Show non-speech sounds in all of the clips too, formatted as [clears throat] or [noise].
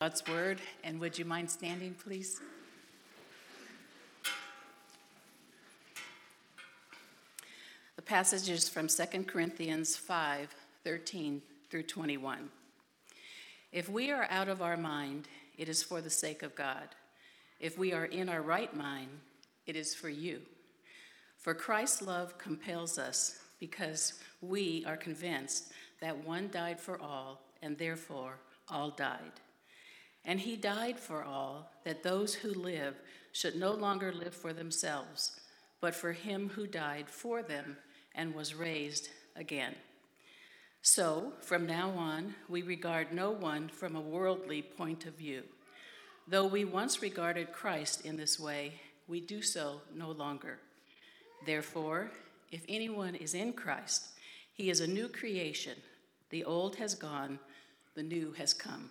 God's word, and would you mind standing, please? The passage is from 2 Corinthians 5 13 through 21. If we are out of our mind, it is for the sake of God. If we are in our right mind, it is for you. For Christ's love compels us because we are convinced that one died for all, and therefore all died. And he died for all, that those who live should no longer live for themselves, but for him who died for them and was raised again. So, from now on, we regard no one from a worldly point of view. Though we once regarded Christ in this way, we do so no longer. Therefore, if anyone is in Christ, he is a new creation. The old has gone, the new has come.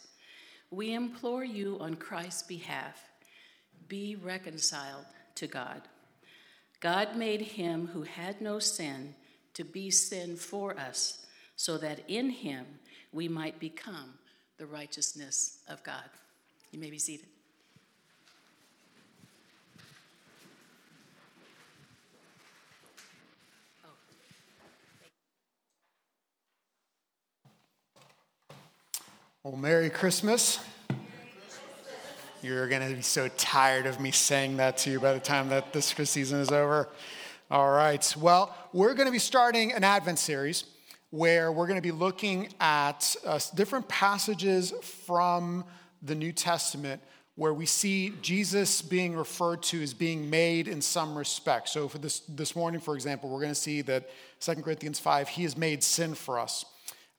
We implore you on Christ's behalf be reconciled to God. God made him who had no sin to be sin for us, so that in him we might become the righteousness of God. You may be seated. Well, Merry Christmas. You're going to be so tired of me saying that to you by the time that this season is over. All right. Well, we're going to be starting an Advent series where we're going to be looking at uh, different passages from the New Testament where we see Jesus being referred to as being made in some respect. So, for this, this morning, for example, we're going to see that 2 Corinthians 5, he has made sin for us.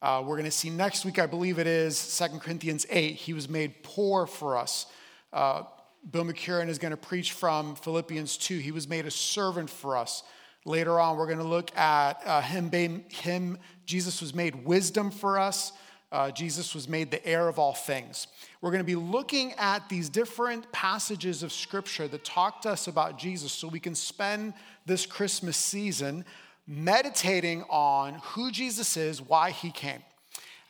Uh, we're going to see next week, I believe it is 2 Corinthians 8. He was made poor for us. Uh, Bill McCurran is going to preach from Philippians 2. He was made a servant for us. Later on, we're going to look at uh, him, him, Jesus was made wisdom for us. Uh, Jesus was made the heir of all things. We're going to be looking at these different passages of scripture that talk to us about Jesus so we can spend this Christmas season meditating on who Jesus is, why he came.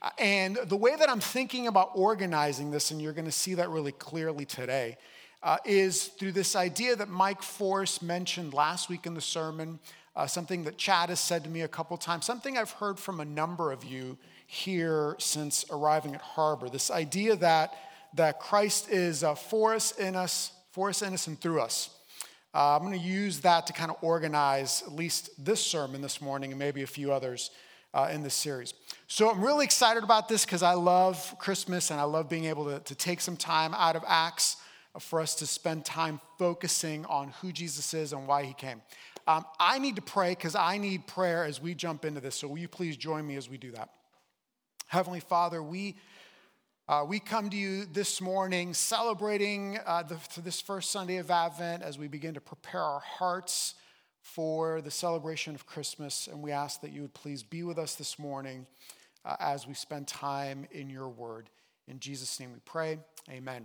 Uh, and the way that I'm thinking about organizing this, and you're going to see that really clearly today, uh, is through this idea that Mike Force mentioned last week in the sermon, uh, something that Chad has said to me a couple times, something I've heard from a number of you here since arriving at Harbor. This idea that, that Christ is uh, for us, in us, for us, in us, and through us. Uh, I'm going to use that to kind of organize at least this sermon this morning and maybe a few others uh, in this series. So I'm really excited about this because I love Christmas and I love being able to, to take some time out of Acts for us to spend time focusing on who Jesus is and why he came. Um, I need to pray because I need prayer as we jump into this. So will you please join me as we do that? Heavenly Father, we uh, we come to you this morning celebrating uh, the, this first Sunday of Advent as we begin to prepare our hearts for the celebration of Christmas. And we ask that you would please be with us this morning uh, as we spend time in your word. In Jesus' name we pray. Amen.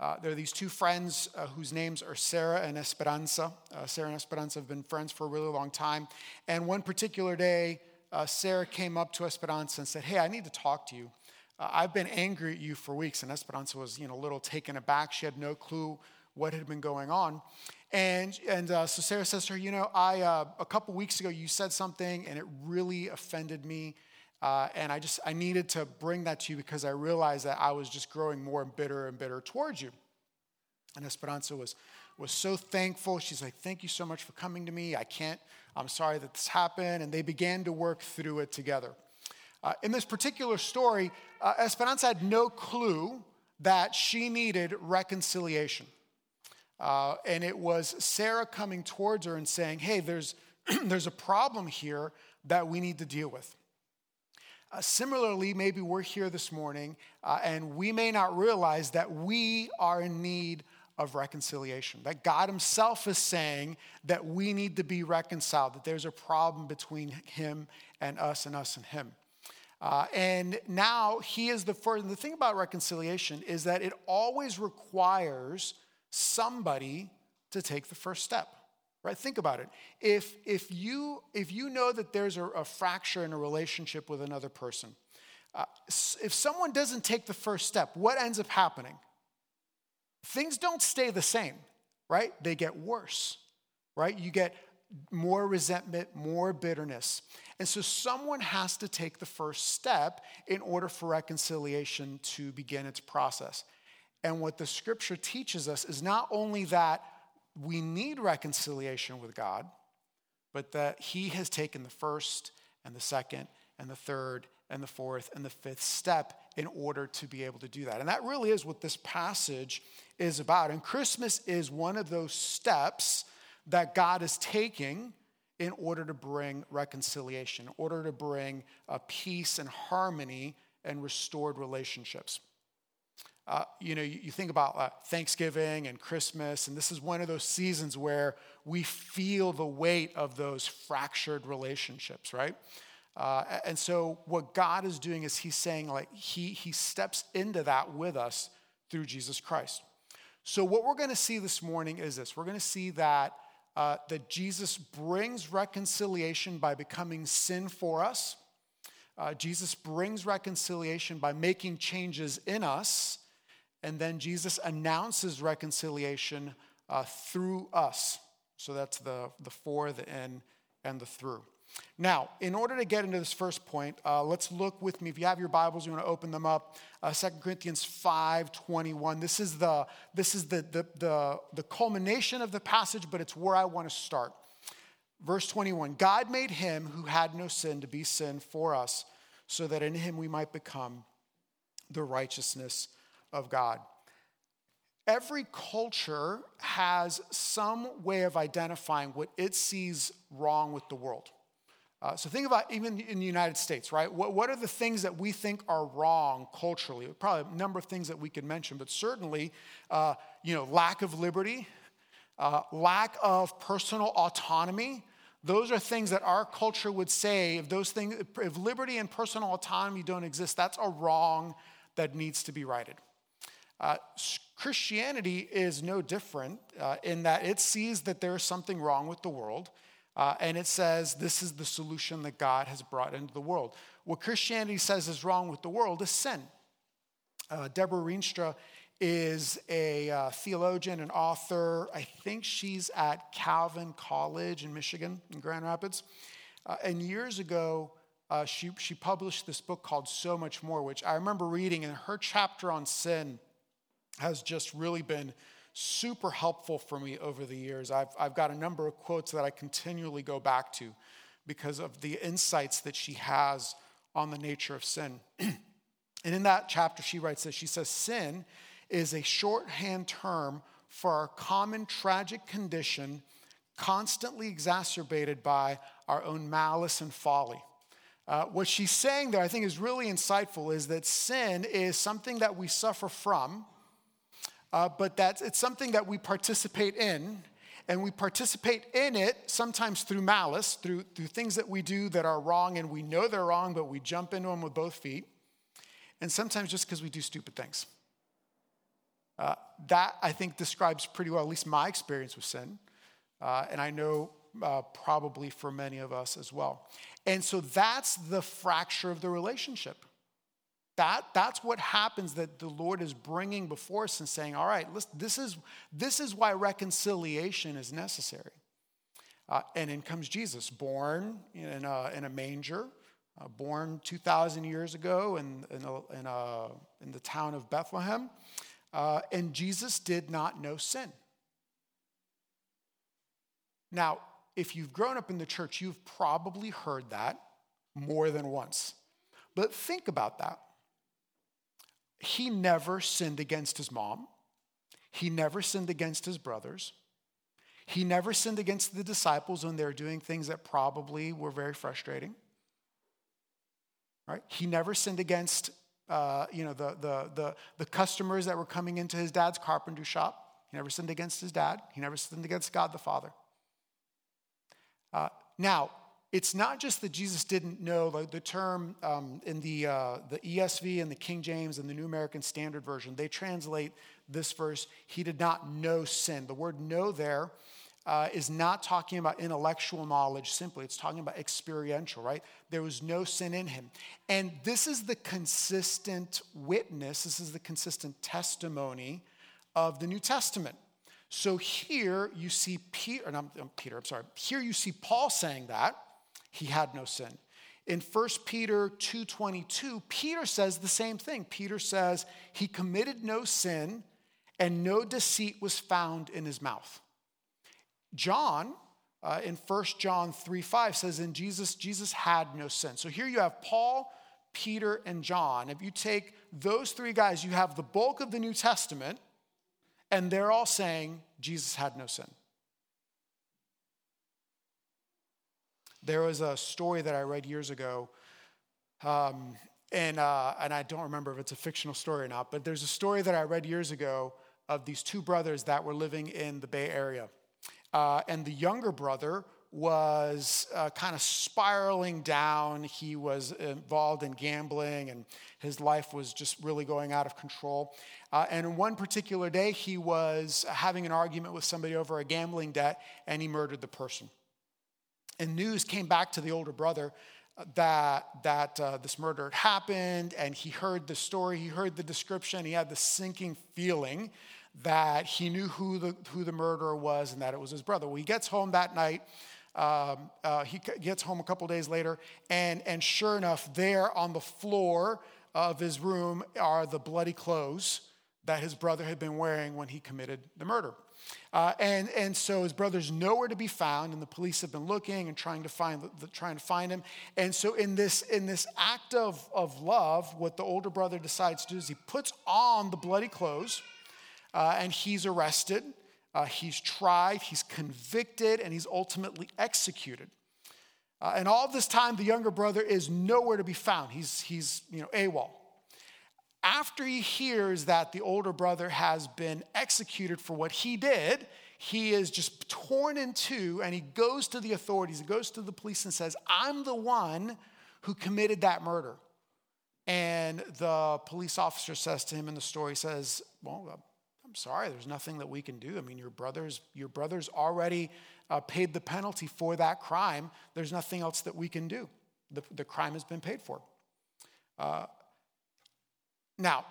Uh, there are these two friends uh, whose names are Sarah and Esperanza. Uh, Sarah and Esperanza have been friends for a really long time. And one particular day, Sarah came up to Esperanza and said, Hey, I need to talk to you. Uh, I've been angry at you for weeks. And Esperanza was, you know, a little taken aback. She had no clue what had been going on. And, and uh, so Sarah says to her, you know, I, uh, a couple weeks ago, you said something and it really offended me. Uh, and I just, I needed to bring that to you because I realized that I was just growing more and bitter and bitter towards you. And Esperanza was, was so thankful. She's like, thank you so much for coming to me. I can't, I'm sorry that this happened. And they began to work through it together. Uh, in this particular story, uh, Esperanza had no clue that she needed reconciliation. Uh, and it was Sarah coming towards her and saying, Hey, there's, [clears throat] there's a problem here that we need to deal with. Uh, similarly, maybe we're here this morning uh, and we may not realize that we are in need of reconciliation. That God Himself is saying that we need to be reconciled, that there's a problem between Him and us, and us and Him. Uh, and now He is the first. And the thing about reconciliation is that it always requires somebody to take the first step right? Think about it. If if you if you know that there's a, a fracture in a relationship with another person uh, if someone doesn't take the first step what ends up happening? Things don't stay the same right? They get worse right? You get more resentment more bitterness and so someone has to take the first step in order for reconciliation to begin its process and what the scripture teaches us is not only that we need reconciliation with God, but that He has taken the first and the second and the third and the fourth and the fifth step in order to be able to do that. And that really is what this passage is about. And Christmas is one of those steps that God is taking in order to bring reconciliation, in order to bring a peace and harmony and restored relationships. Uh, you know, you, you think about uh, Thanksgiving and Christmas, and this is one of those seasons where we feel the weight of those fractured relationships, right? Uh, and so, what God is doing is He's saying, like, He He steps into that with us through Jesus Christ. So, what we're going to see this morning is this: we're going to see that uh, that Jesus brings reconciliation by becoming sin for us. Uh, Jesus brings reconciliation by making changes in us. And then Jesus announces reconciliation uh, through us. So that's the, the for, the in, and the through. Now, in order to get into this first point, uh, let's look with me. If you have your Bibles, you want to open them up. Uh, 2 Corinthians 5 21. This is, the, this is the, the, the, the culmination of the passage, but it's where I want to start. Verse 21 God made him who had no sin to be sin for us, so that in him we might become the righteousness of God. Every culture has some way of identifying what it sees wrong with the world. Uh, so think about even in the United States, right? What, what are the things that we think are wrong culturally? Probably a number of things that we could mention, but certainly, uh, you know, lack of liberty, uh, lack of personal autonomy. Those are things that our culture would say if those things, if liberty and personal autonomy don't exist, that's a wrong that needs to be righted. Uh, Christianity is no different uh, in that it sees that there is something wrong with the world, uh, and it says this is the solution that God has brought into the world. What Christianity says is wrong with the world is sin. Uh, Deborah Rienstra is a uh, theologian and author. I think she's at Calvin College in Michigan, in Grand Rapids. Uh, and years ago, she, she published this book called So Much More, which I remember reading, and her chapter on sin has just really been super helpful for me over the years. I've, I've got a number of quotes that I continually go back to because of the insights that she has on the nature of sin. [clears throat] and in that chapter, she writes this She says, Sin is a shorthand term for our common tragic condition, constantly exacerbated by our own malice and folly. Uh, what she's saying there, I think, is really insightful is that sin is something that we suffer from uh, but that's, it's something that we participate in, and we participate in it sometimes through malice, through, through things that we do that are wrong, and we know they're wrong, but we jump into them with both feet, and sometimes just because we do stupid things. Uh, that, I think, describes pretty well, at least my experience with sin, uh, and I know uh, probably for many of us as well. And so that's the fracture of the relationship. That, that's what happens that the Lord is bringing before us and saying, all right, listen, this is, this is why reconciliation is necessary. Uh, and in comes Jesus, born in a, in a manger, uh, born 2,000 years ago in, in, a, in, a, in, the town of Bethlehem. Uh, and Jesus did not know sin. Now, if you've grown up in the church, you've probably heard that more than once. But think about that he never sinned against his mom. He never sinned against his brothers. He never sinned against the disciples when they were doing things that probably were very frustrating. right? He never sinned against uh, you know, the, the, the, the customers that were coming into his dad's carpenter shop. He never sinned against his dad. He never sinned against God the Father. Uh, now, it's not just that Jesus didn't know like the term um, in the, uh, the ESV and the King James and the New American Standard Version, they translate this verse, he did not know sin. The word know there uh, is not talking about intellectual knowledge simply, it's talking about experiential, right? There was no sin in him. And this is the consistent witness, this is the consistent testimony of the New Testament. So here you see Peter, not Peter, I'm sorry, here you see Paul saying that he had no sin. In 1 Peter 2:22, Peter says the same thing. Peter says he committed no sin and no deceit was found in his mouth. John uh, in 1 John 3 5 says, In Jesus, Jesus had no sin. So here you have Paul, Peter, and John. If you take those three guys, you have the bulk of the New Testament, and they're all saying Jesus had no sin. There was a story that I read years ago, um, and, uh, and I don't remember if it's a fictional story or not, but there's a story that I read years ago of these two brothers that were living in the Bay Area. Uh, and the younger brother was uh, kind of spiraling down. He was involved in gambling, and his life was just really going out of control. Uh, and one particular day, he was having an argument with somebody over a gambling debt, and he murdered the person and news came back to the older brother uh, that, that uh, this murder had happened, and he heard the story, he heard the description, he had the sinking feeling that he knew who the, who the murderer was and that it was his brother. Well, he gets home that night. Um, uh, he gets home a couple days later, and, and sure enough, there on the floor of his room are the bloody clothes that his brother had been wearing when he committed the murder. Uh, and, and so his brother's nowhere to be found, and the police have been looking and trying to find, the, trying to find him. And so, in this, in this act of, of love, what the older brother decides to do is he puts on the bloody clothes uh, and he's arrested, uh, he's tried, he's convicted, and he's ultimately executed. Uh, and all this time, the younger brother is nowhere to be found. He's, he's you know, AWOL after he hears that the older brother has been executed for what he did, he is just torn in two and he goes to the authorities, he goes to the police and says, I'm the one who committed that murder. And the police officer says to him in the story, says, Well, uh, I'm sorry, there's nothing that we can do. I mean, your brother's, your brother's already uh, paid the penalty for that crime. There's nothing else that we can do. The, the crime has been paid for. Uh, now,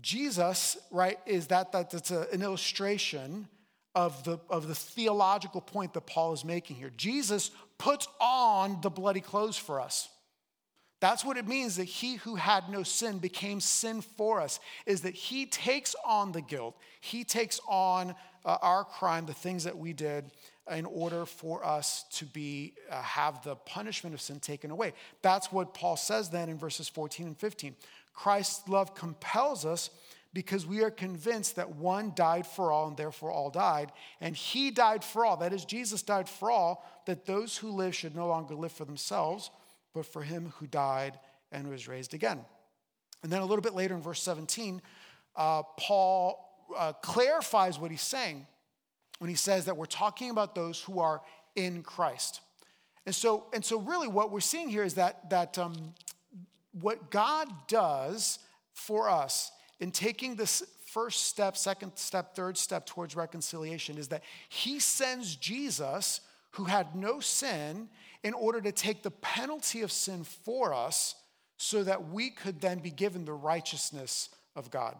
Jesus, right, is that, that that's a, an illustration of the, of the theological point that Paul is making here. Jesus puts on the bloody clothes for us. That's what it means that he who had no sin became sin for us, is that he takes on the guilt, he takes on uh, our crime, the things that we did, in order for us to be uh, have the punishment of sin taken away. That's what Paul says then in verses 14 and 15. Christ's love compels us because we are convinced that one died for all and therefore all died. And he died for all. That is, Jesus died for all, that those who live should no longer live for themselves, but for him who died and was raised again. And then a little bit later in verse 17, uh, Paul uh, clarifies what he's saying when he says that we're talking about those who are in Christ. And so, and so really what we're seeing here is that, that um, what God does for us in taking this first step, second step, third step towards reconciliation is that He sends Jesus, who had no sin, in order to take the penalty of sin for us so that we could then be given the righteousness of God.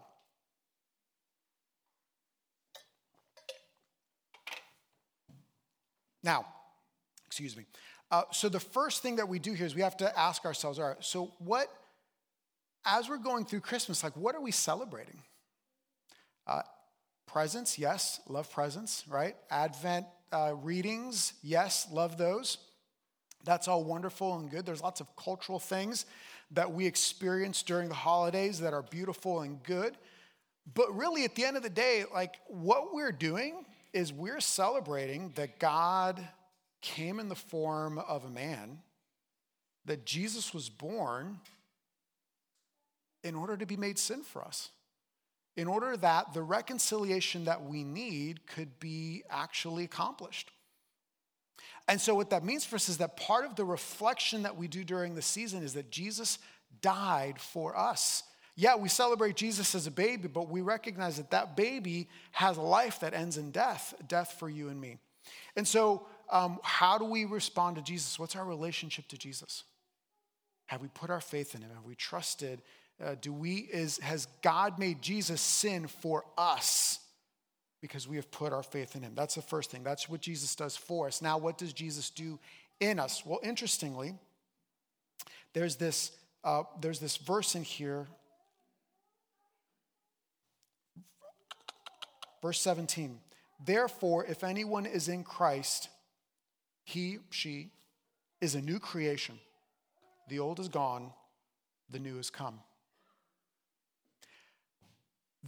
Now, excuse me. Uh, so the first thing that we do here is we have to ask ourselves, all right, so what, as we're going through Christmas, like what are we celebrating? Uh, presents, yes, love presents, right? Advent uh, readings, yes, love those. That's all wonderful and good. There's lots of cultural things that we experience during the holidays that are beautiful and good. But really, at the end of the day, like what we're doing is we're celebrating that God came in the form of a man, that Jesus was born in order to be made sin for us, in order that the reconciliation that we need could be actually accomplished. And so, what that means for us is that part of the reflection that we do during the season is that Jesus died for us. Yeah, we celebrate Jesus as a baby, but we recognize that that baby has a life that ends in death, death for you and me. And so, um, how do we respond to Jesus? What's our relationship to Jesus? Have we put our faith in him? Have we trusted? Uh, do we is has God made Jesus sin for us because we have put our faith in him? That's the first thing. That's what Jesus does for us. Now, what does Jesus do in us? Well, interestingly, there's this uh, there's this verse in here Verse 17 Therefore, if anyone is in Christ, he, she, is a new creation. The old is gone, the new has come.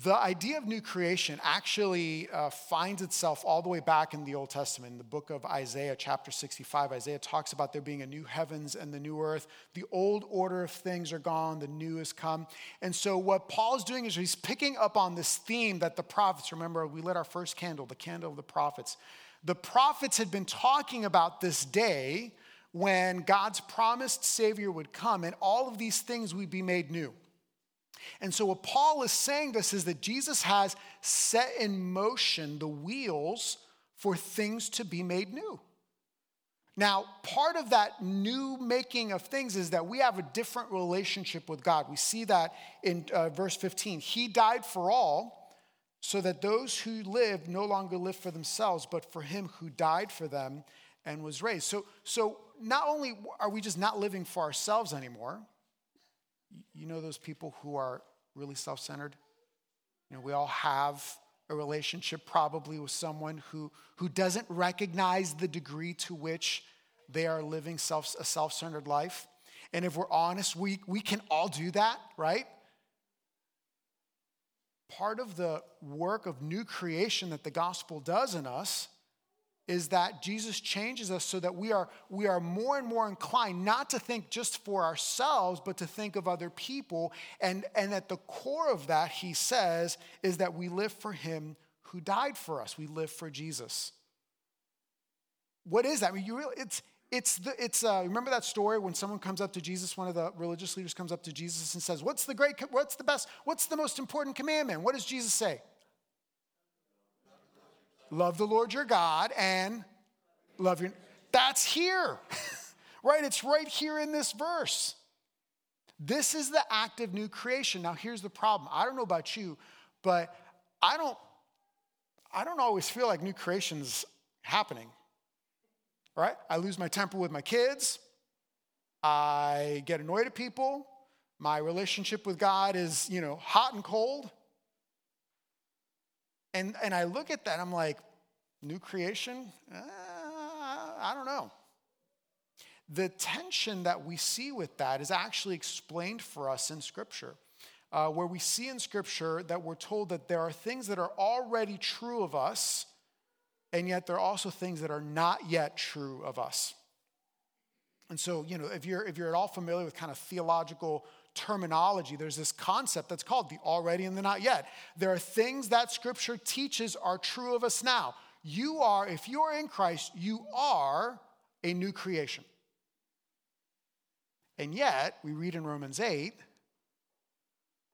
The idea of new creation actually uh, finds itself all the way back in the Old Testament. In the book of Isaiah, chapter 65, Isaiah talks about there being a new heavens and the new earth. The old order of things are gone, the new has come. And so, what Paul's doing is he's picking up on this theme that the prophets, remember, we lit our first candle, the candle of the prophets. The prophets had been talking about this day when God's promised Savior would come and all of these things would be made new. And so, what Paul is saying this is that Jesus has set in motion the wheels for things to be made new. Now, part of that new making of things is that we have a different relationship with God. We see that in uh, verse 15. He died for all, so that those who live no longer live for themselves, but for him who died for them and was raised. So, so not only are we just not living for ourselves anymore, you know those people who are really self centered? You know, we all have a relationship probably with someone who, who doesn't recognize the degree to which they are living self, a self centered life. And if we're honest, we, we can all do that, right? Part of the work of new creation that the gospel does in us is that Jesus changes us so that we are, we are more and more inclined not to think just for ourselves, but to think of other people. And, and at the core of that, he says, is that we live for him who died for us. We live for Jesus. What is that? I mean, you really, it's, it's, the, it's uh, remember that story when someone comes up to Jesus, one of the religious leaders comes up to Jesus and says, What's the great, what's the best, what's the most important commandment? What does Jesus say? love the Lord your God and love your. That's here, [laughs] right? It's right here in this verse. This is the act of new creation. Now, here's the problem. I don't know about you, but I don't, I don't always feel like new creation's happening. Right? I lose my temper with my kids. I get annoyed at people. My relationship with God is, you know, hot and cold. And, and I look at that, I'm like, new creation? Uh, I don't know. The tension that we see with that is actually explained for us in Scripture, uh, where we see in Scripture that we're told that there are things that are already true of us, and yet there are also things that are not yet true of us. And so, you know, if you're, if you're at all familiar with kind of theological terminology. There's this concept that's called the already and the not yet. There are things that scripture teaches are true of us now. You are, if you are in Christ, you are a new creation. And yet, we read in Romans 8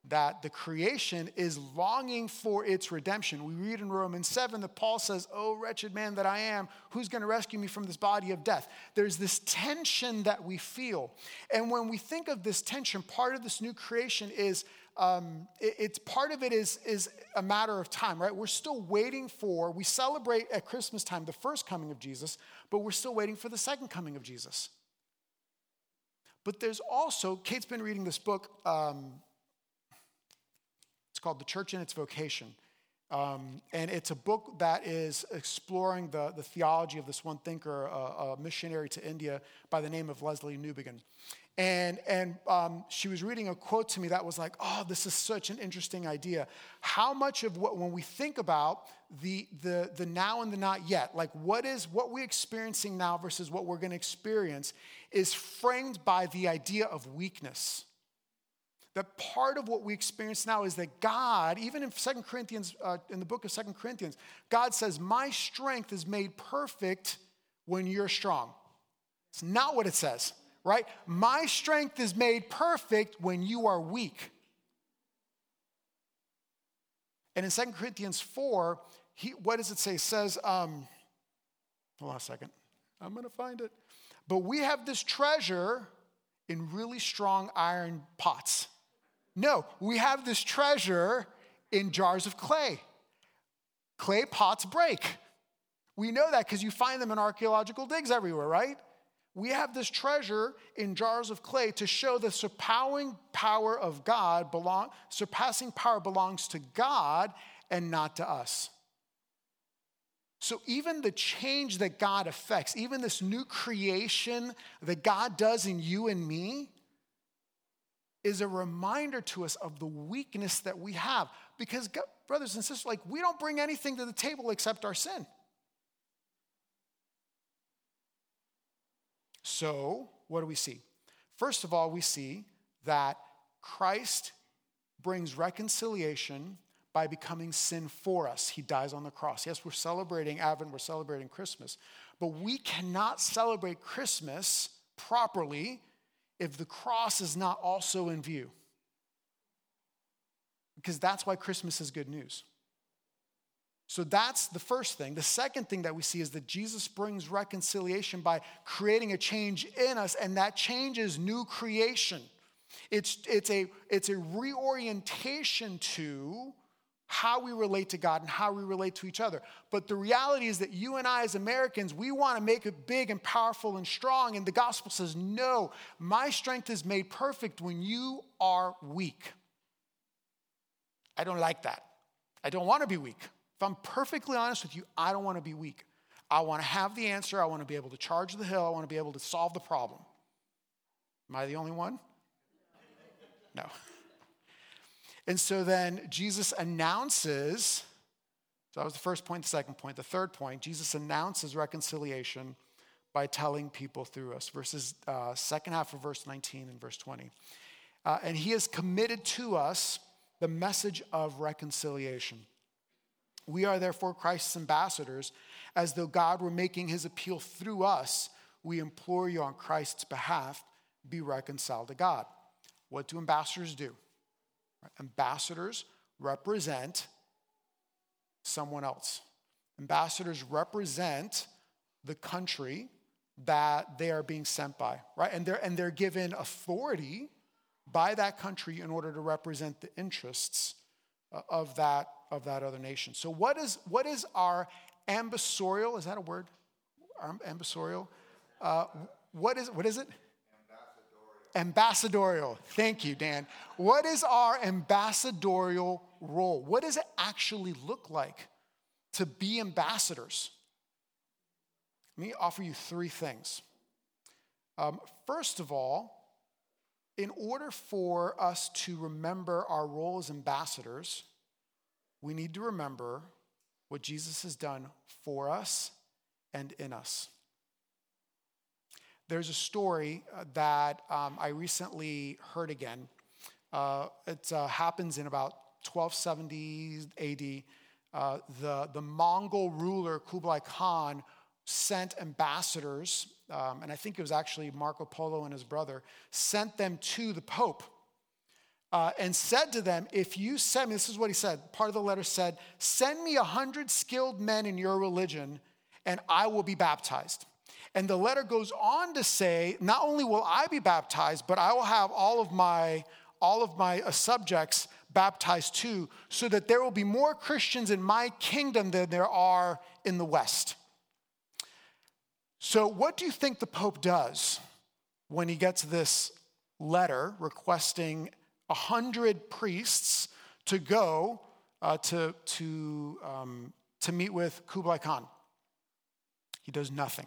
that the creation is longing for its redemption. We read in Romans 7 that Paul says, Oh, wretched man that I am, who's going to rescue me from this body of death? There's this tension that we feel. And when we think of this tension, part of this new creation is um, it, it's part of it is, is a matter of time, right? We're still waiting for, we celebrate at Christmas time the first coming of Jesus, but we're still waiting for the second coming of Jesus. But there's also, Kate's been reading this book. Um, it's called The Church and Its Vocation. Um, and it's a book that is exploring the, the theology of this one thinker, a, a missionary to India by the name of Lesslie Newbigin. And, and um, she was reading a quote to me that was like, oh, this is such an interesting idea. How much of what, when we think about the, the, the now and the not yet, like what is what we're experiencing now versus what we're going to experience, is framed by the idea of weakness that part of what we experience now is that God, even in Second Corinthians, uh, in the book of Second Corinthians, God says, My strength is made perfect when you're strong. It's not what it says, right? My strength is made perfect when you are weak. And in Second Corinthians 4, he, what does it say? It says, um, hold on a second. I'm going to find it. But we have this treasure in really strong iron pots. No, we have this treasure in jars of clay. Clay pots break. We know that because you find them in archaeological digs everywhere, right? We have this treasure in jars of clay to show the surpassing power of God belong, surpassing power belongs to God and not to us. So, even the change that God affects, even this new creation that God does in you and me, is a reminder to us of the weakness that we have. Because, brothers and sisters, like we don't bring anything to the table except our sin. So, what do we see? First of all, we see that Christ brings reconciliation by becoming sin for us. He dies on the cross. Yes, we're celebrating Advent, we're celebrating Christmas, but we cannot celebrate Christmas properly if the cross is not also in view. Because that's why Christmas is good news. So that's the first thing. The second thing that we see is that Jesus brings reconciliation by creating a change in us, and that change is new creation. It's, it's, a, it's a reorientation to how we relate to God and how we relate to each other. But the reality is that you and I, as Americans, we want to make it big and powerful and strong. And the gospel says, no, my strength is made perfect when you are weak. I don't like that. I don't want to be weak. If I'm perfectly honest with you, I don't want to be weak. I want to have the answer. I want to be able to charge the hill. I want to be able to solve the problem. Am I the only one? No. [laughs] And so then Jesus announces, so that was the first point, the second point. The third point, Jesus announces reconciliation by telling people through us. Verses, uh, second half of verse 19 and verse 20. Uh, and he has committed to us the message of reconciliation. We are therefore Christ's ambassadors, as though God were making his appeal through us. We implore you on Christ's behalf, be reconciled to God. What do ambassadors do? Ambassadors represent someone else. Ambassadors represent the country that they are being sent by, right? And they're, and they're given authority by that country in order to represent the interests uh, of that, of that other nation. So, what is, what is our ambassadorial? Is that a word? Ambassadorial? Uh, what, is, what is it? Ambassadorial. Thank you, Dan. What is our ambassadorial role? What does it actually look like to be ambassadors? Let me offer you three things. Um, first of all, in order for us to remember our role as ambassadors, we need to remember what Jesus has done for us and in us. There's a story uh, that um, I recently heard again. Uh, it uh, happens in about 1270 AD. Uh, the, the Mongol ruler Kublai Khan sent ambassadors, um, and I think it was actually Marco Polo and his brother, sent them to the Pope uh, and said to them, If you send me, this is what he said, part of the letter said, Send me a hundred skilled men in your religion, and I will be baptized. And the letter goes on to say, not only will I be baptized, but I will have all of my all of my uh, subjects baptized too, so that there will be more Christians in my kingdom than there are in the West. So, what do you think the Pope does when he gets this letter requesting a hundred priests to go uh, to, to, um, to meet with Kublai Khan? He does nothing.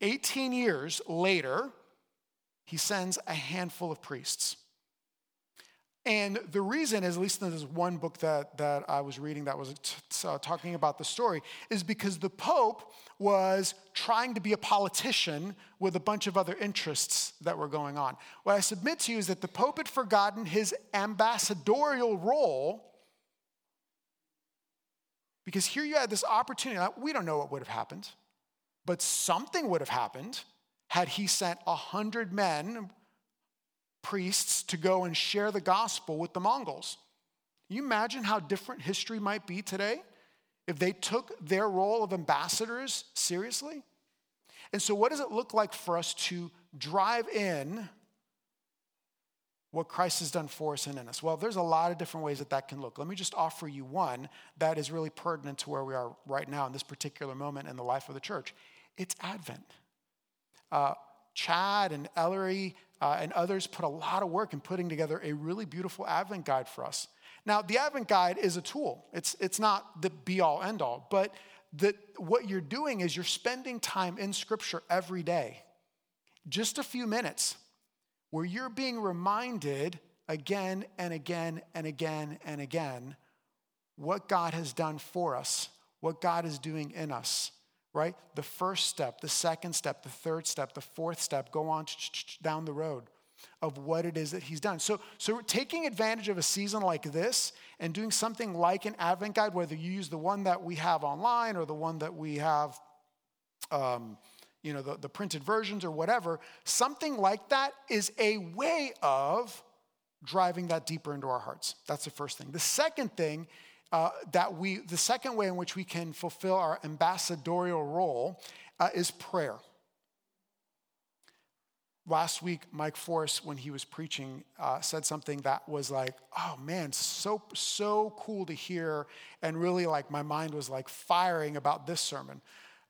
18 years later, he sends a handful of priests. And the reason is, at least in this one book that, that I was reading that was t- uh, talking about the story, is because the Pope was trying to be a politician with a bunch of other interests that were going on. What I submit to you is that the Pope had forgotten his ambassadorial role because here you had this opportunity. We don't know what would have happened, but something would have happened had he sent a hundred men priests to go and share the gospel with the Mongols. you imagine how different history might be today if they took their role of ambassadors seriously? And so, what does it look like for us to drive in what Christ has done for us and in us? Well, there's a lot of different ways that that can look. Let me just offer you one that is really pertinent to where we are right now in this particular moment in the life of the church. It's Advent. Uh, Chad and Ellery uh, and others put a lot of work in putting together a really beautiful Advent guide for us. Now, the Advent guide is a tool, it's, it's not the be all end all, but the, what you're doing is you're spending time in Scripture every day, just a few minutes, where you're being reminded again and again and again and again what God has done for us, what God is doing in us right? The first step, the second step, the third step, the fourth step, go on down the road of what it is that he's done. So, so taking advantage of a season like this and doing something like an Advent guide, whether you use the one that we have online or the one that we have, um, you know, the, the printed versions or whatever, something like that is a way of driving that deeper into our hearts. That's the first thing. The second thing uh, that we, the second way in which we can fulfill our ambassadorial role uh, is prayer. Last week, Mike Force, when he was preaching, uh, said something that was like, oh man, so, so cool to hear. And really, like, my mind was like firing about this sermon.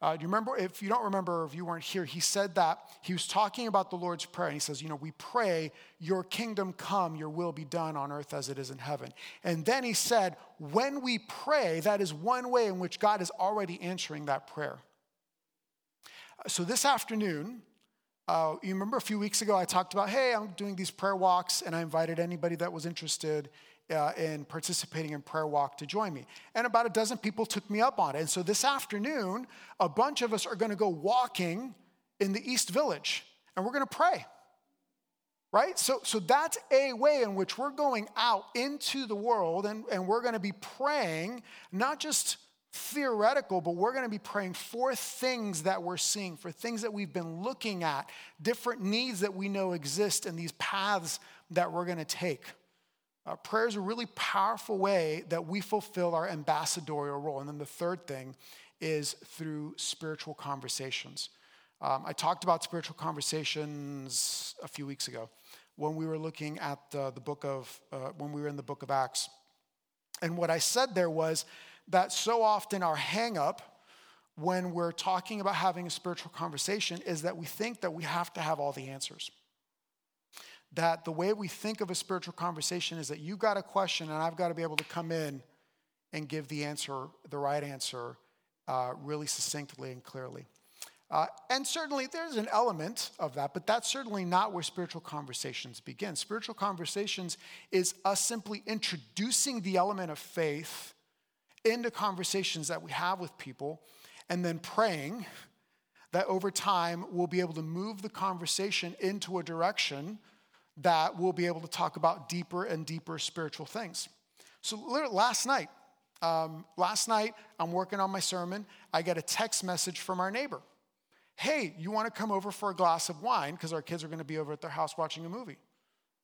Uh, do you remember? If you don't remember, if you weren't here, he said that he was talking about the Lord's Prayer. And he says, You know, we pray, Your kingdom come, Your will be done on earth as it is in heaven. And then he said, When we pray, that is one way in which God is already answering that prayer. So this afternoon, uh, you remember a few weeks ago, I talked about, hey, I'm doing these prayer walks, and I invited anybody that was interested uh, in participating in prayer walk to join me. And about a dozen people took me up on it. And so this afternoon, a bunch of us are going to go walking in the East Village and we're going to pray. Right? So, so that's a way in which we're going out into the world and, and we're going to be praying, not just theoretical, but we're going to be praying for things that we're seeing, for things that we've been looking at, different needs that we know exist, and these paths that we're going to take. Uh, prayer is a really powerful way that we fulfill our ambassadorial role. And then the third thing is through spiritual conversations. Um, I talked about spiritual conversations a few weeks ago when we were looking at the book of, uh, when we were in the book of Acts. And what I said there was that so often our hangup when we're talking about having a spiritual conversation is that we think that we have to have all the answers that the way we think of a spiritual conversation is that you've got a question and I've got to be able to come in and give the answer, the right answer, uh, really succinctly and clearly. Uh, and certainly there's an element of that, but that's certainly not where spiritual conversations begin. Spiritual conversations is us simply introducing the element of faith into conversations that we have with people and then praying that over time we'll be able to move the conversation into a direction that we'll be able to talk about deeper and deeper spiritual things. So, last night, um, last night, I'm working on my sermon. I get a text message from our neighbor. Hey, you want to come over for a glass of wine? Because our kids are going to be over at their house watching a movie.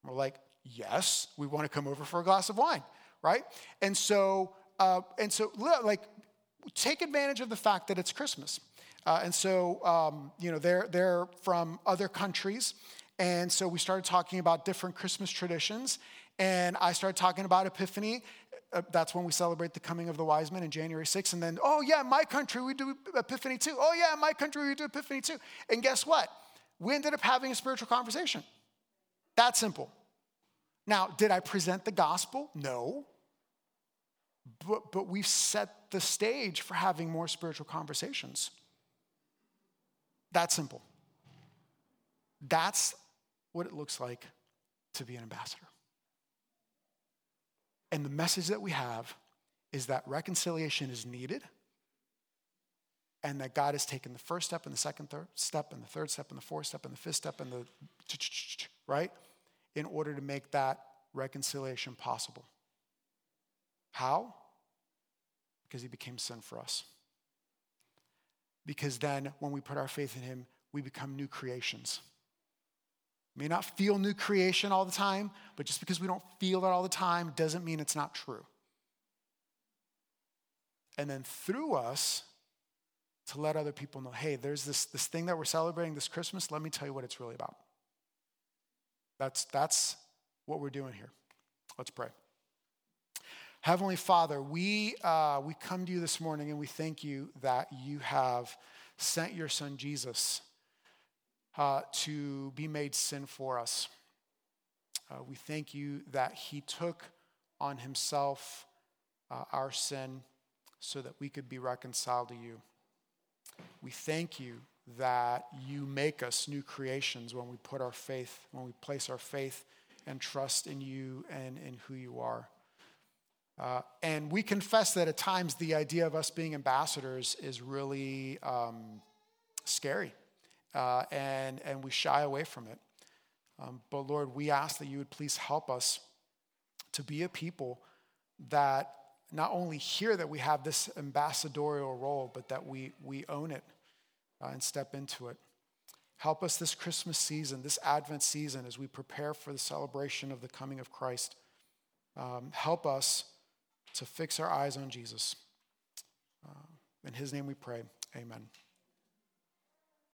we're like, yes, we want to come over for a glass of wine, right? And so, uh, and so, like, take advantage of the fact that it's Christmas. Uh, and so, um, you know, they're, they're from other countries. And so we started talking about different Christmas traditions. And I started talking about Epiphany. Uh, that's when we celebrate the coming of the wise men in January 6th. And then, oh, yeah, my country, we do Epiphany too. Oh, yeah, my country, we do Epiphany too. And guess what? We ended up having a spiritual conversation. That simple. Now, did I present the gospel? No. But, but we've set the stage for having more spiritual conversations. That simple. That's what it looks like to be an ambassador. And the message that we have is that reconciliation is needed and that God has taken the first step and the second third step and the third step and the fourth step and the fifth step and the right in order to make that reconciliation possible. How? Because he became sin for us. Because then when we put our faith in him, we become new creations. May not feel new creation all the time, but just because we don't feel it all the time doesn't mean it's not true. And then through us, to let other people know hey, there's this, this thing that we're celebrating this Christmas. Let me tell you what it's really about. That's, that's what we're doing here. Let's pray. Heavenly Father, we, uh, we come to you this morning and we thank you that you have sent your son Jesus uh, to be made sin for us. Uh, we thank you that he took on himself uh, our sin so that we could be reconciled to you. We thank you that you make us new creations when we put our faith, when we place our faith and trust in you and in who you are. Uh, and we confess that at times the idea of us being ambassadors is really um, scary, uh, and, and we shy away from it. Um, but Lord, we ask that you would please help us to be a people that not only hear that we have this ambassadorial role, but that we, we own it uh, and step into it. Help us this Christmas season, this Advent season, as we prepare for the celebration of the coming of Christ. Um, help us to fix our eyes on Jesus. Uh, in his name we pray. Amen.